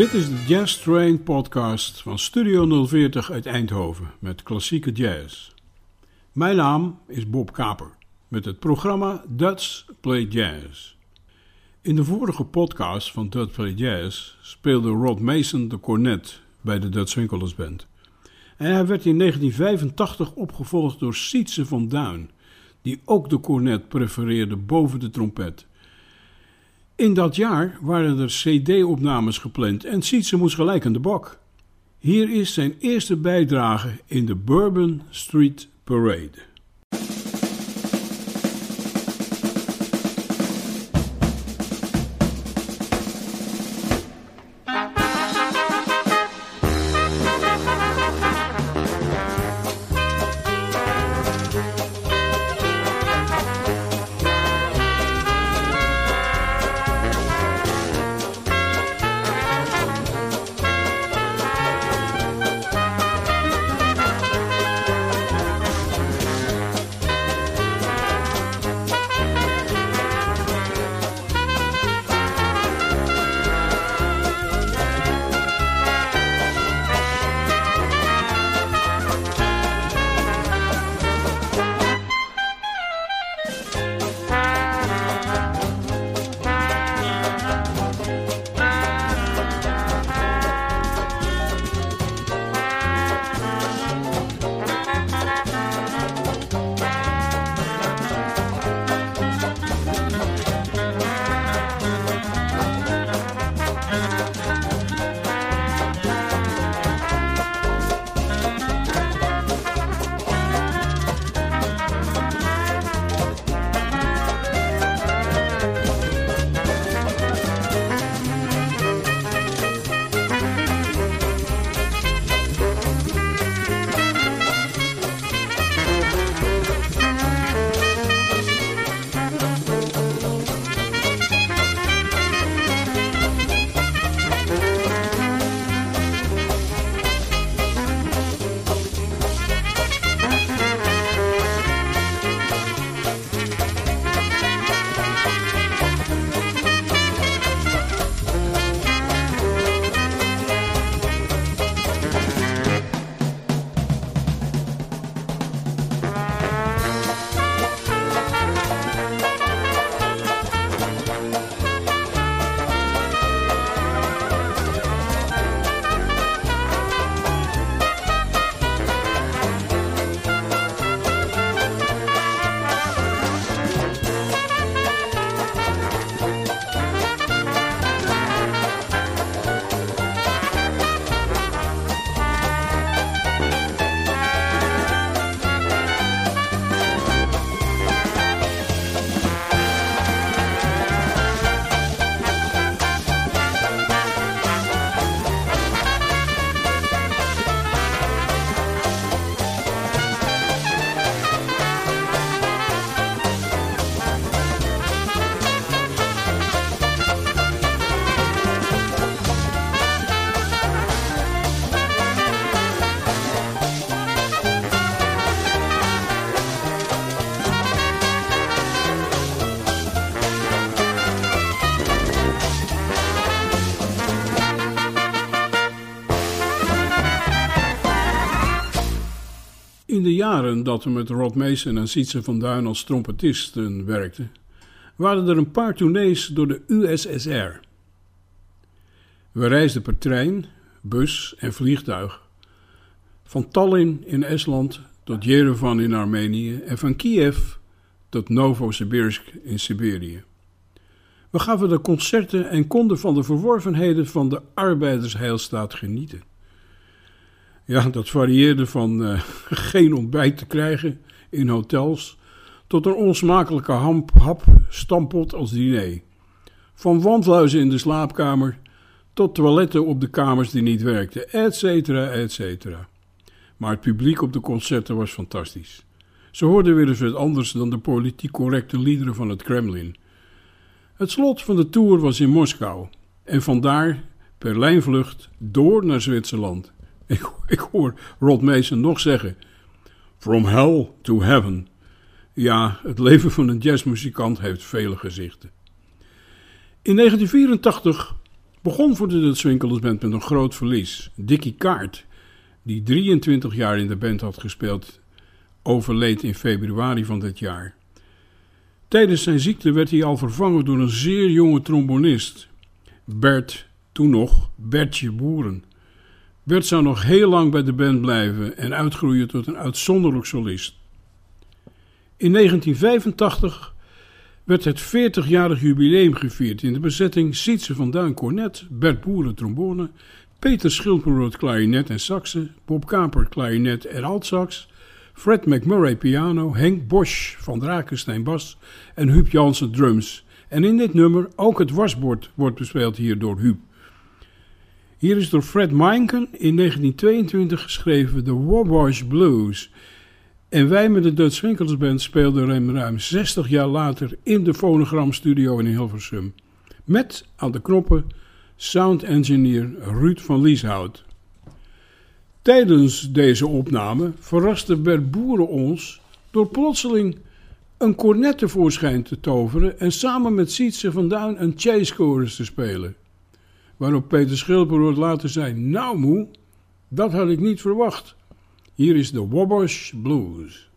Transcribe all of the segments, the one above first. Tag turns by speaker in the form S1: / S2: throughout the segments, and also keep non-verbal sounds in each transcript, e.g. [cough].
S1: Dit is de Jazz Train podcast van Studio 040 uit Eindhoven met klassieke jazz. Mijn naam is Bob Kaper met het programma Dutch Play Jazz. In de vorige podcast van Dutch Play Jazz speelde Rod Mason de cornet bij de Dutch Winkelers Band. En hij werd in 1985 opgevolgd door Sietse van Duin, die ook de cornet prefereerde boven de trompet. In dat jaar waren er CD-opnames gepland en Sietse moest gelijk aan de bak. Hier is zijn eerste bijdrage in de Bourbon Street Parade. De jaren dat we met Rod Mason en Sietse van Duin als trompetisten werkten, waren er een paar tournees door de USSR. We reisden per trein, bus en vliegtuig. Van Tallinn in Estland tot Yerevan in Armenië en van Kiev tot Novosibirsk in Siberië. We gaven de concerten en konden van de verworvenheden van de arbeidersheilstaat genieten. Ja, dat varieerde van uh, [laughs] geen ontbijt te krijgen in hotels tot een onsmakelijke hap stampot als diner. Van wandluizen in de slaapkamer tot toiletten op de kamers die niet werkten, et cetera, et cetera. Maar het publiek op de concerten was fantastisch. Ze hoorden weer eens wat anders dan de politiek correcte liederen van het Kremlin. Het slot van de tour was in Moskou en vandaar per lijnvlucht door naar Zwitserland. Ik, hoor Rod Mason nog zeggen: From hell to heaven. Ja, het leven van een jazzmuzikant heeft vele gezichten. In 1984 begon voor de Dutch Band met een groot verlies. Dickie Kaart, die 23 jaar in de band had gespeeld, overleed in februari van dit jaar. Tijdens zijn ziekte werd hij al vervangen door een zeer jonge trombonist, Bert, toen nog Bertje Boeren. Bert zou nog heel lang bij de band blijven en uitgroeien tot een uitzonderlijk solist. In 1985 werd het 40-jarig jubileum gevierd in de bezetting Sietse van Duin cornet, Bert Boeren trombone, Peter Schilperoot klarinet en saxen, Bob Kaper klarinet en altsax, Fred McMurray piano, Henk Bosch van Drakenstein bas en Huub Jansen drums. En in dit nummer ook het wasbord wordt bespeeld hier door Huub. Hier is door Fred Meinken in 1922 geschreven de Wabash Blues. En wij met de Dutch Winkels Band speelden hem ruim 60 jaar later in de fonogramstudio in Hilversum. Met aan de knoppen sound engineer Ruud van Lieshout. Tijdens deze opname verraste Bert Boeren ons door plotseling een cornet tevoorschijn te toveren en samen met Sietse van Duin een chase chorus te spelen. Waarop Peter Schilperoort later zei, nou moe, dat had ik niet verwacht. Hier is de Wabash Blues.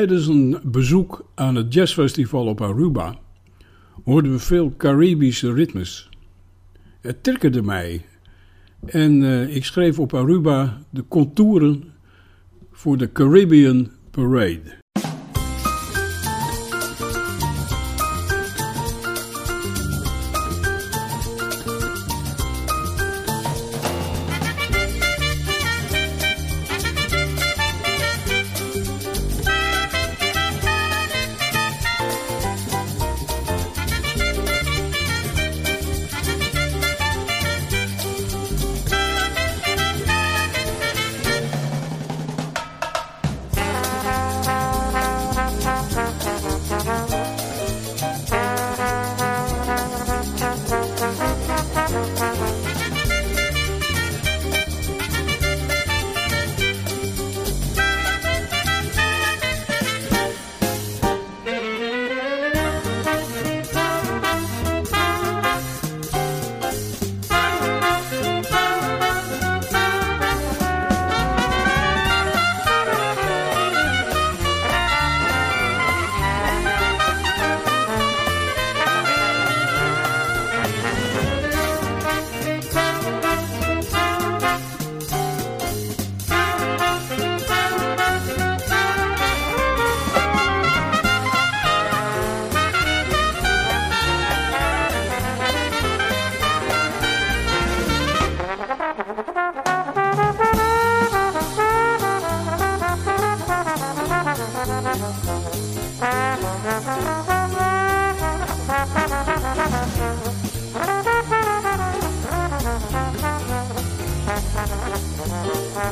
S1: Tijdens een bezoek aan het jazzfestival op Aruba hoorden we veel Caribische ritmes. Het triggerde mij en uh, ik schreef op Aruba de contouren voor de Caribbean Parade.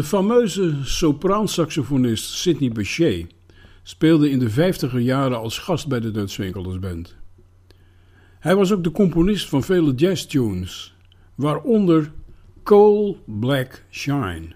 S1: De fameuze sopraansaxofonist Sidney Bechet speelde in de vijftiger jaren als gast bij de Dutch Band. Hij was ook de componist van vele jazztunes, waaronder Coal Black Shine.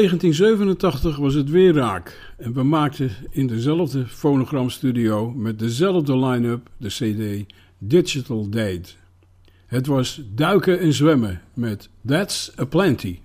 S1: 1987 was het weer raak en we maakten in dezelfde fonogramstudio met dezelfde line-up de CD Digital Date. Het was duiken en zwemmen met That's a Plenty.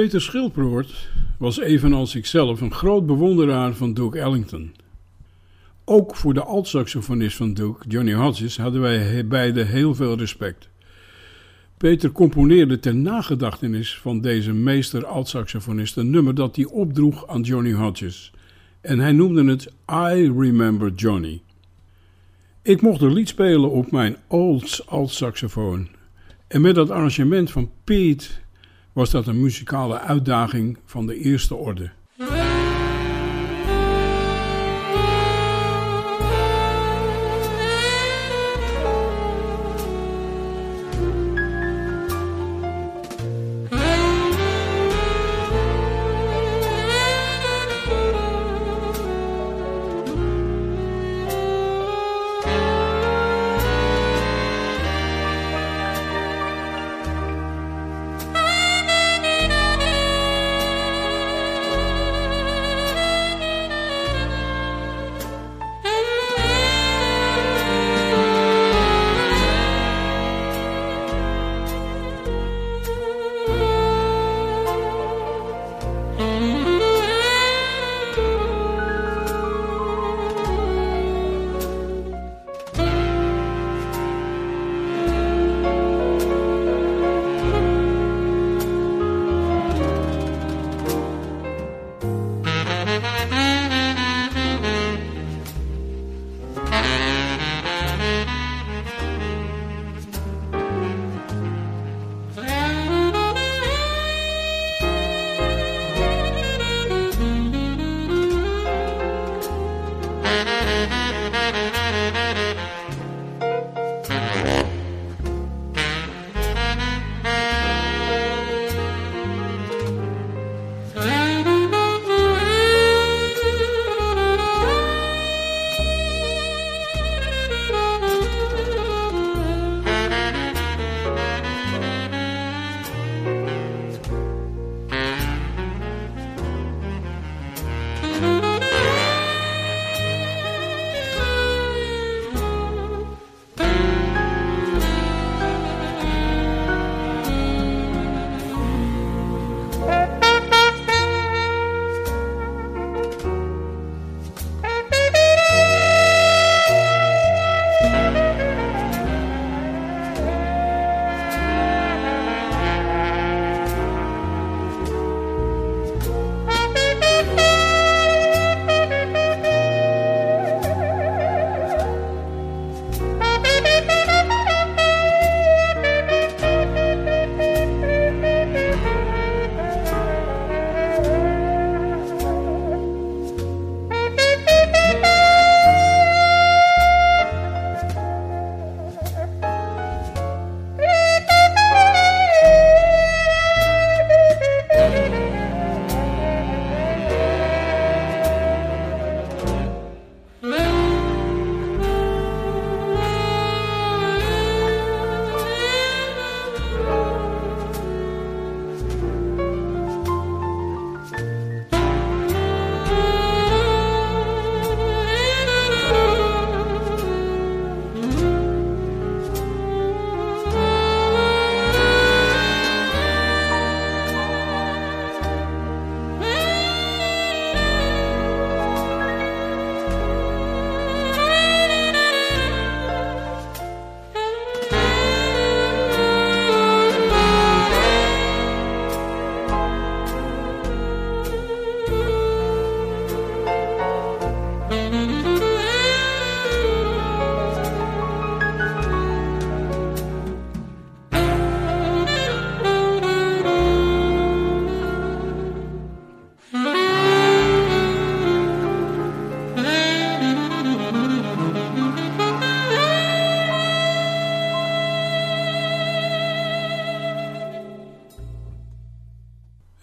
S1: Peter Schilproort was evenals ikzelf een groot bewonderaar van Duke Ellington. Ook voor de altsaxofonist van Duke, Johnny Hodges, hadden wij beide heel veel respect. Peter componeerde ter nagedachtenis van deze meester altsaxofonist een nummer dat hij opdroeg aan Johnny Hodges. En hij noemde het I Remember Johnny. Ik mocht een lied spelen op mijn Olds altsaxofoon. En met dat arrangement van Pete was dat een muzikale uitdaging van de eerste orde.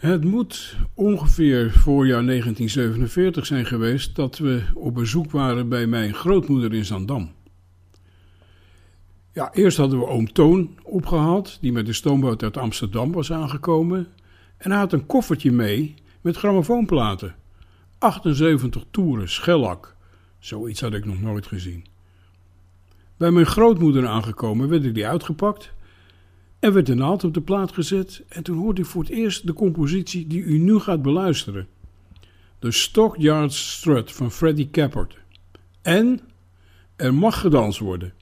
S1: Het moet ongeveer voorjaar 1947 zijn geweest dat we op bezoek waren bij mijn grootmoeder in Zandam. Ja, eerst hadden we oom Toon opgehaald, die met de stoomboot uit Amsterdam was aangekomen. En hij had een koffertje mee met grammofoonplaten. 78 toeren, schellak. Zoiets had ik nog nooit gezien. Bij mijn grootmoeder aangekomen werd ik die uitgepakt Er werd een naald op de plaat gezet en toen hoorde ik voor het eerst de compositie die u nu gaat beluisteren. De Stockyard Strut van Freddie Cappert. En er mag gedanst worden.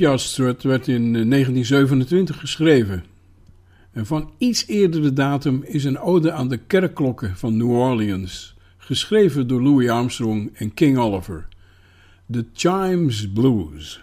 S1: Strut werd in 1927 eh, geschreven. En van iets eerdere datum is een ode aan de kerkklokken van New Orleans, geschreven door Louis Armstrong en King Oliver. The Chimes Blues.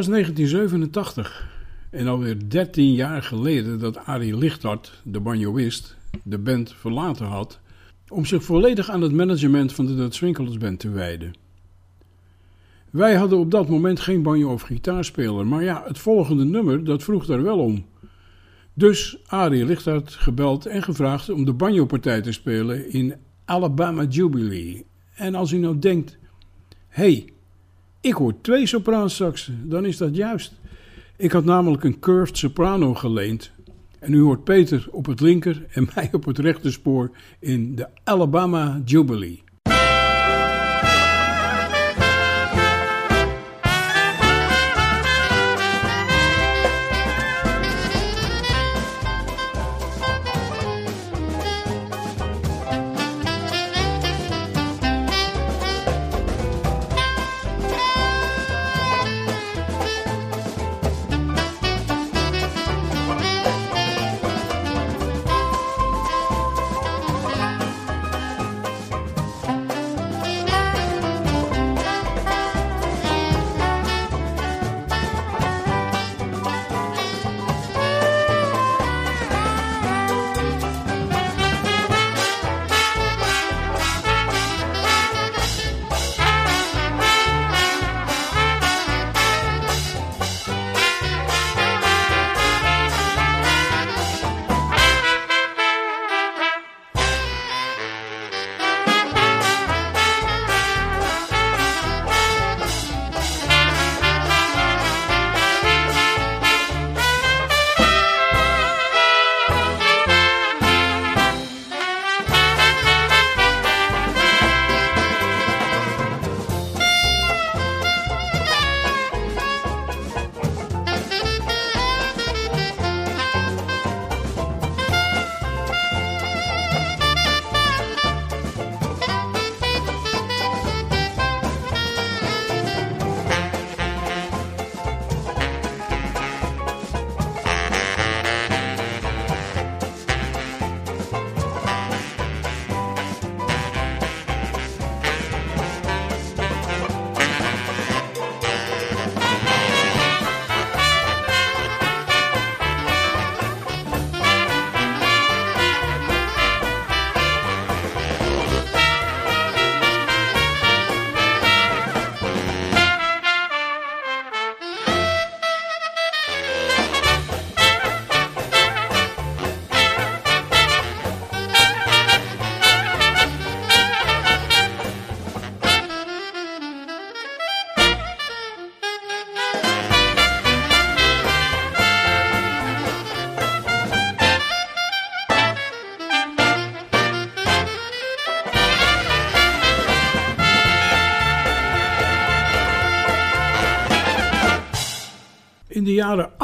S1: Was 1987 en alweer 13 jaar geleden dat Arie Lichthart, de banjoist, de band verlaten had om zich volledig aan het management van de Dutch Band te wijden. Wij hadden op dat moment geen banjo of gitaarspeler, maar ja, het volgende nummer dat vroeg daar wel om. Dus Arie Lichthart gebeld en gevraagd om de banjo-partij te spelen in Alabama Jubilee. En als u nou denkt, hey, ik hoor twee sopraansaxen, dan is dat juist. Ik had namelijk een curved soprano geleend. En u hoort Peter op het linker en [laughs] mij op het rechterspoor in de Alabama Jubilee.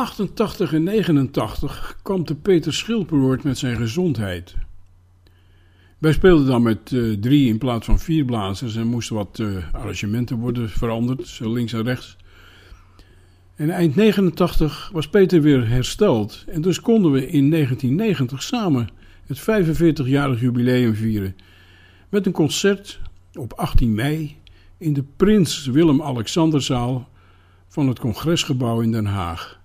S1: 88 en 89 kwam de Peter Schilperoort met zijn gezondheid. Wij speelden dan met uh, drie in plaats van vier blazers en moesten wat uh, arrangementen worden veranderd, zo links en rechts. En eind 89 was Peter weer hersteld en dus konden we in 1990 samen het 45-jarig jubileum vieren met een concert op 18 mei in de Prins Willem-Alexanderzaal van het Congresgebouw in Den Haag.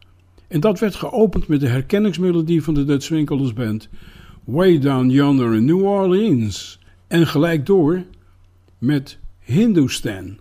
S1: En dat werd geopend met de herkenningsmelodie van de Dutch Winkelers Band Way Down Yonder in New Orleans en gelijk door met Hindustan.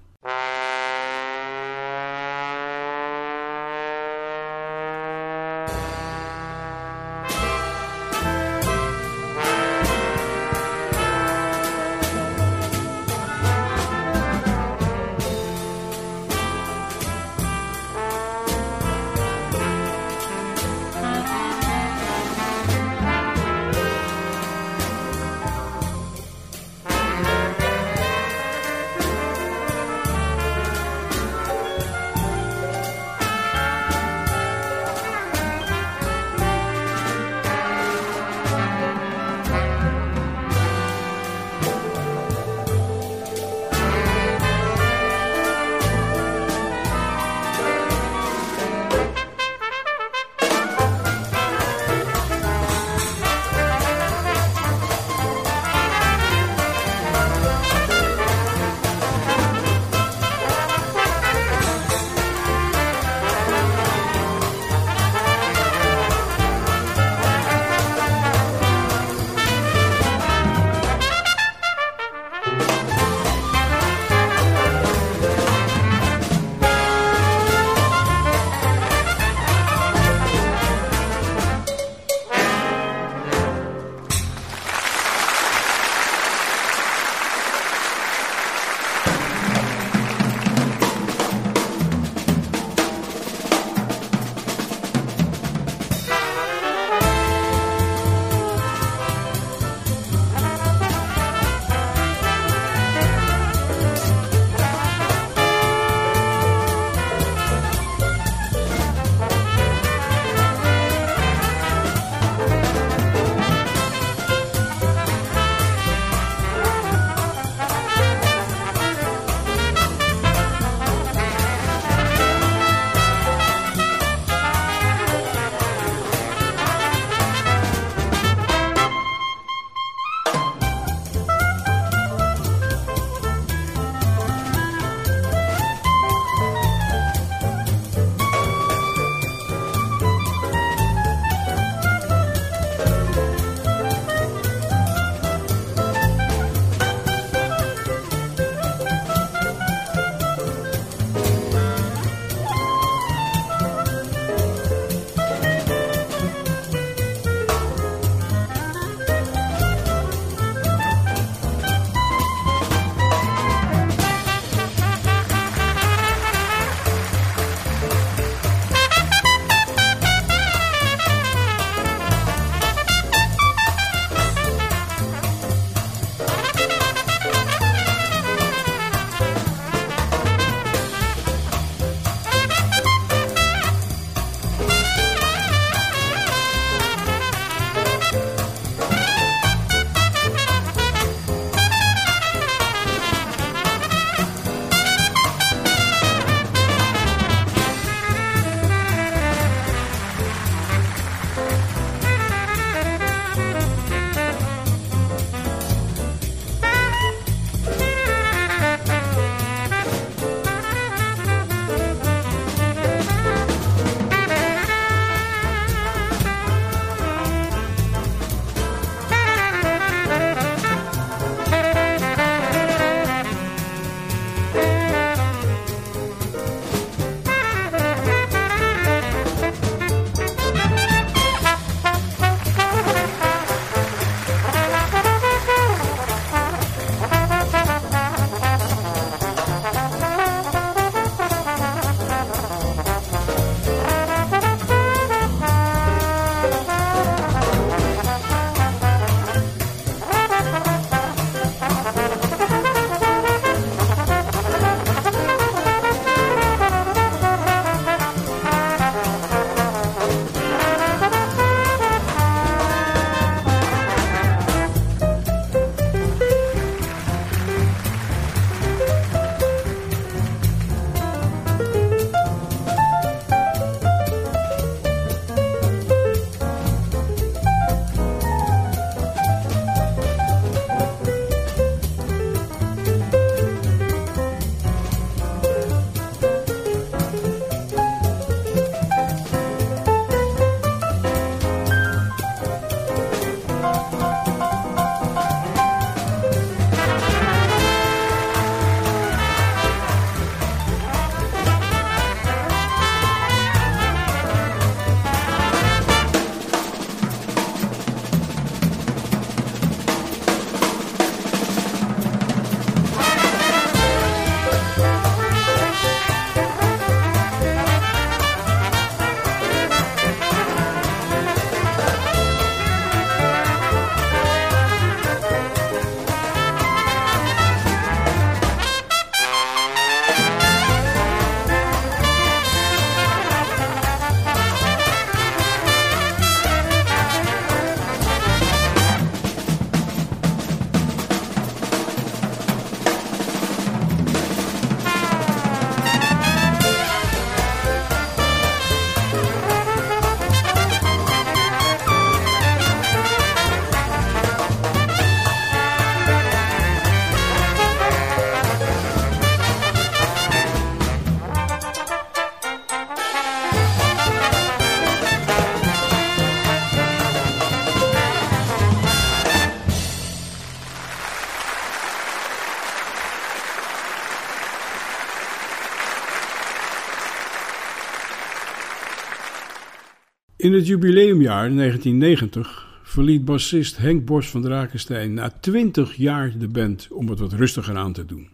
S1: In het jubileumjaar 1990 verliet bassist Henk Bos van Drakenstein na 20 jaar de band om het wat rustiger aan te doen.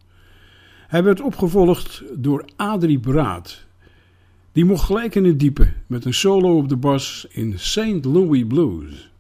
S1: Hij werd opgevolgd door Adrie Braat. Die mocht gelijk in het diepe met een solo op de bas in St. Louis Blues.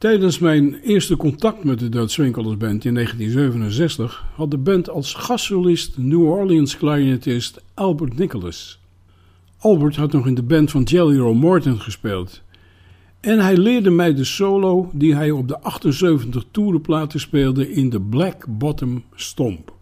S1: Tijdens mijn eerste contact met de Dutch Swingcolours Band in 1967 had de band als gastsolist New Orleans clarinetist Albert Nicholas. Albert had nog in de band van Jelly Roll Morton gespeeld. En hij leerde mij de solo die hij op de 78 toerenplaten speelde in de Black Bottom Stomp.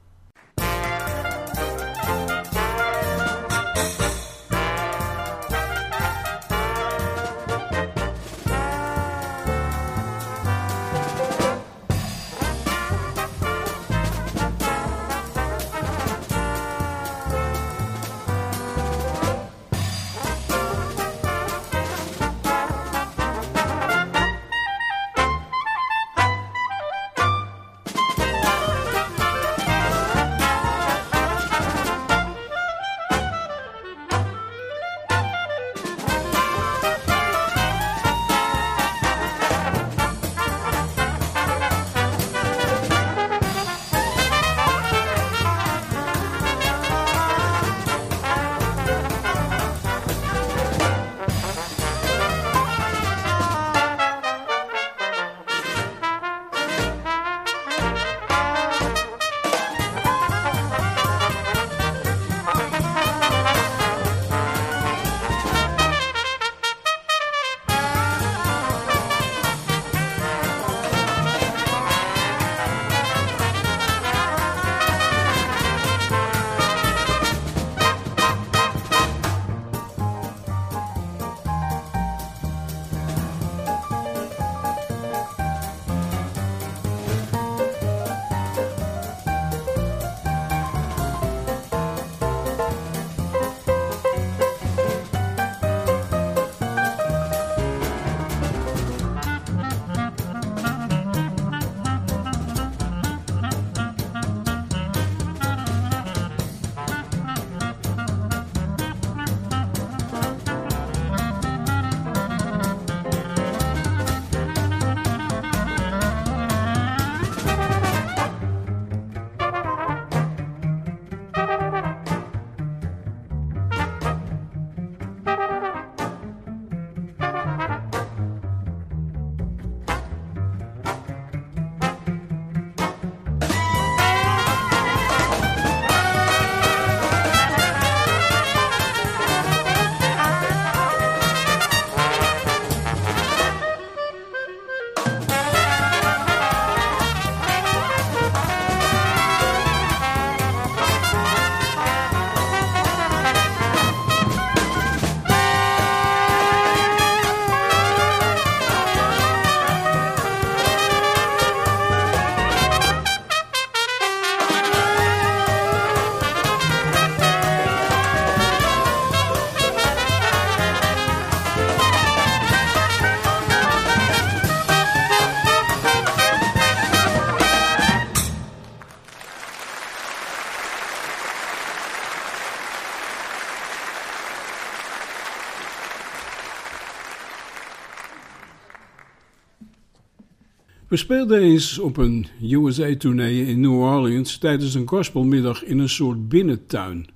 S1: Speelden eens op een USA-tournee in New Orleans tijdens een gospelmiddag in een soort binnentuin.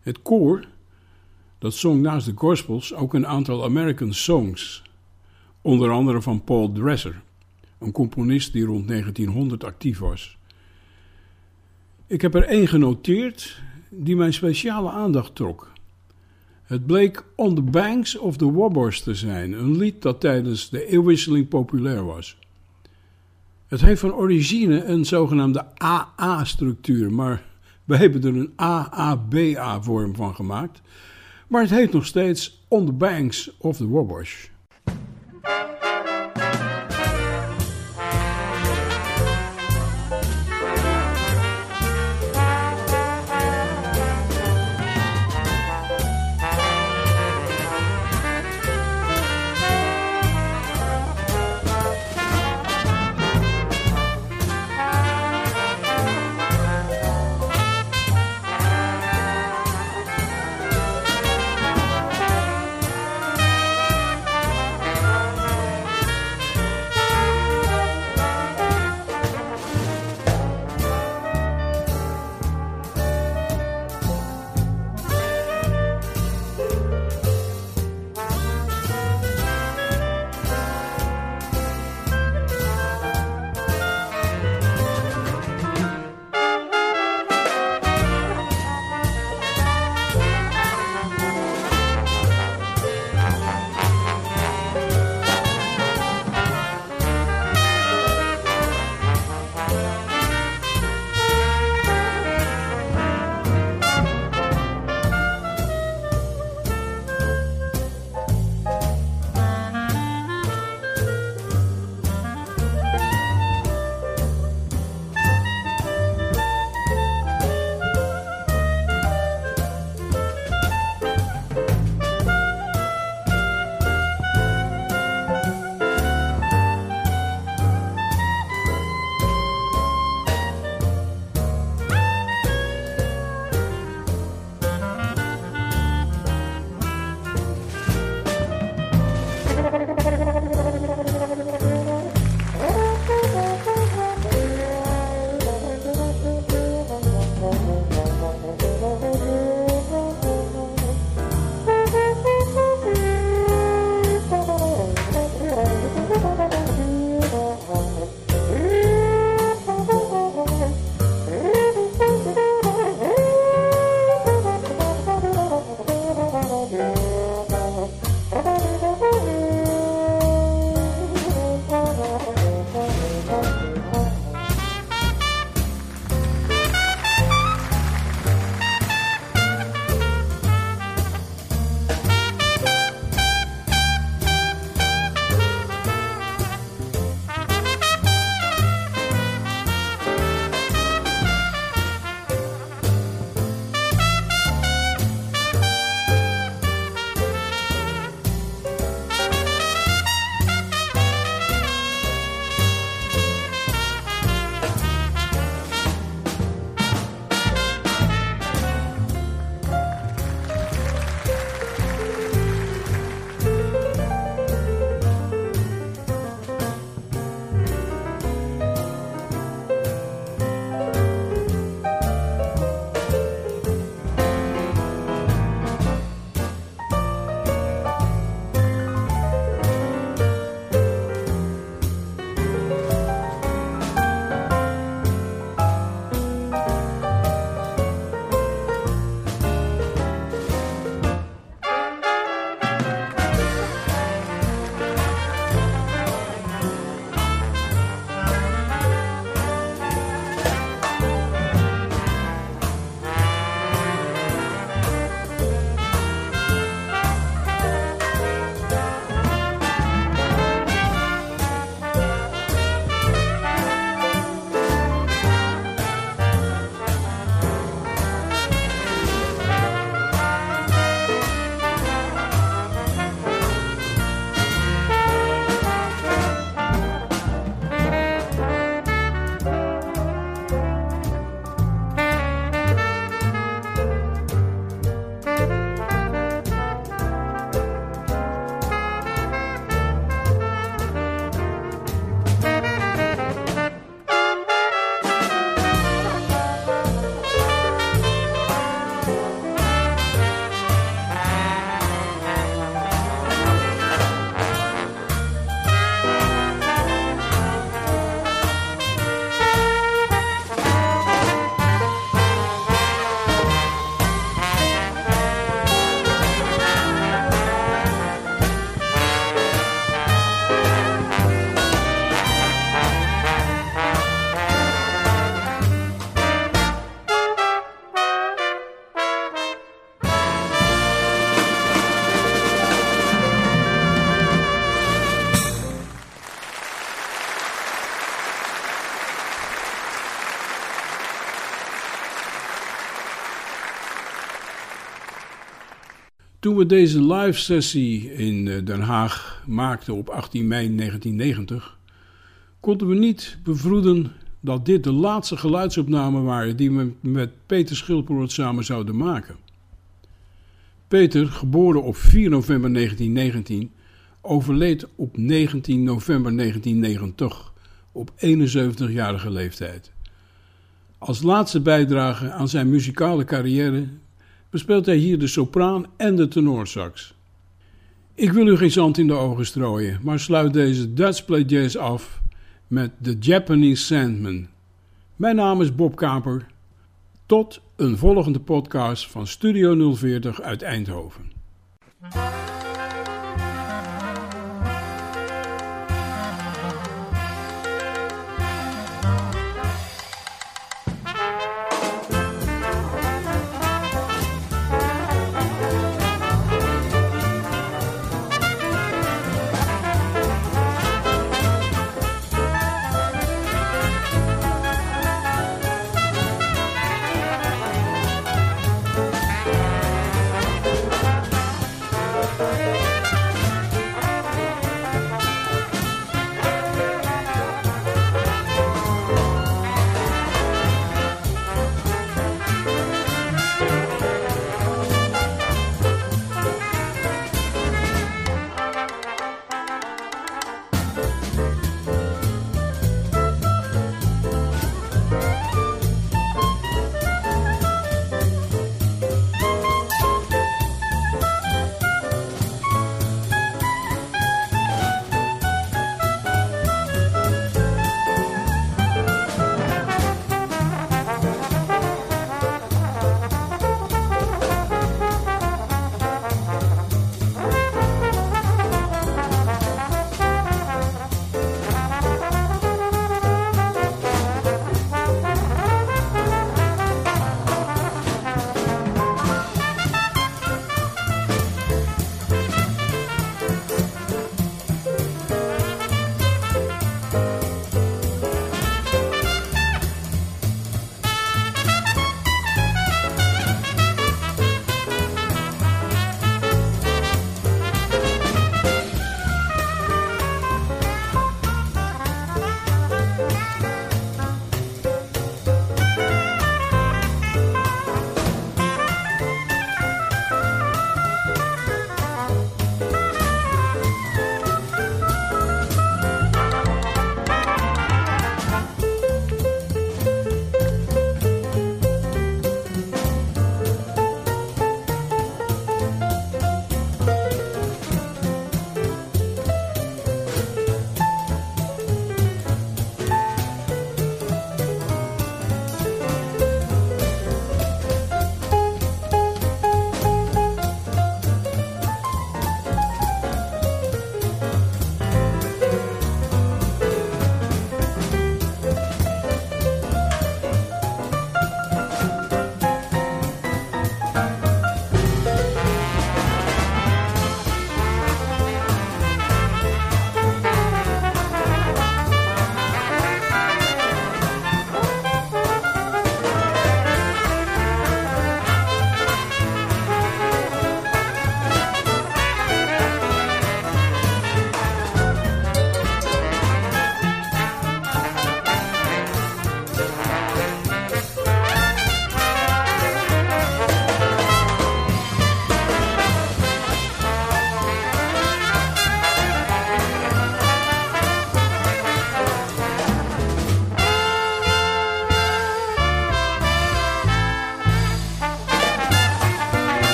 S1: Het koor, dat zong naast de gospels ook een aantal American songs, onder andere van Paul Dresser, een componist die rond 1900 actief was. Ik heb er één genoteerd die mijn speciale aandacht trok. Het bleek On the Banks of the Wabash te zijn, een lied dat tijdens de eeuwwisseling populair was. Het heeft van origine een zogenaamde AA-structuur, maar we hebben er een AABA-vorm van gemaakt. Maar het heet nog steeds On the Banks of the Wabash. Toen we deze live sessie in eh, Den Haag maakten op 18 mei 1990, konden we niet bevroeden dat dit de laatste geluidsopnamen waren die we met Peter Schilperoort samen zouden maken. Peter, geboren op 4 november 1919, overleed op 19 november 1990 op 71-jarige leeftijd. Als laatste bijdrage aan zijn muzikale carrière bespeelt hij hier de sopraan en de tenorsax. Ik wil u geen zand in de ogen strooien, maar sluit deze Dutch Play Jazz af met The Japanese Sandman. Mijn naam is Bob Kaper. Tot een volgende podcast van Studio 040 uit Eindhoven.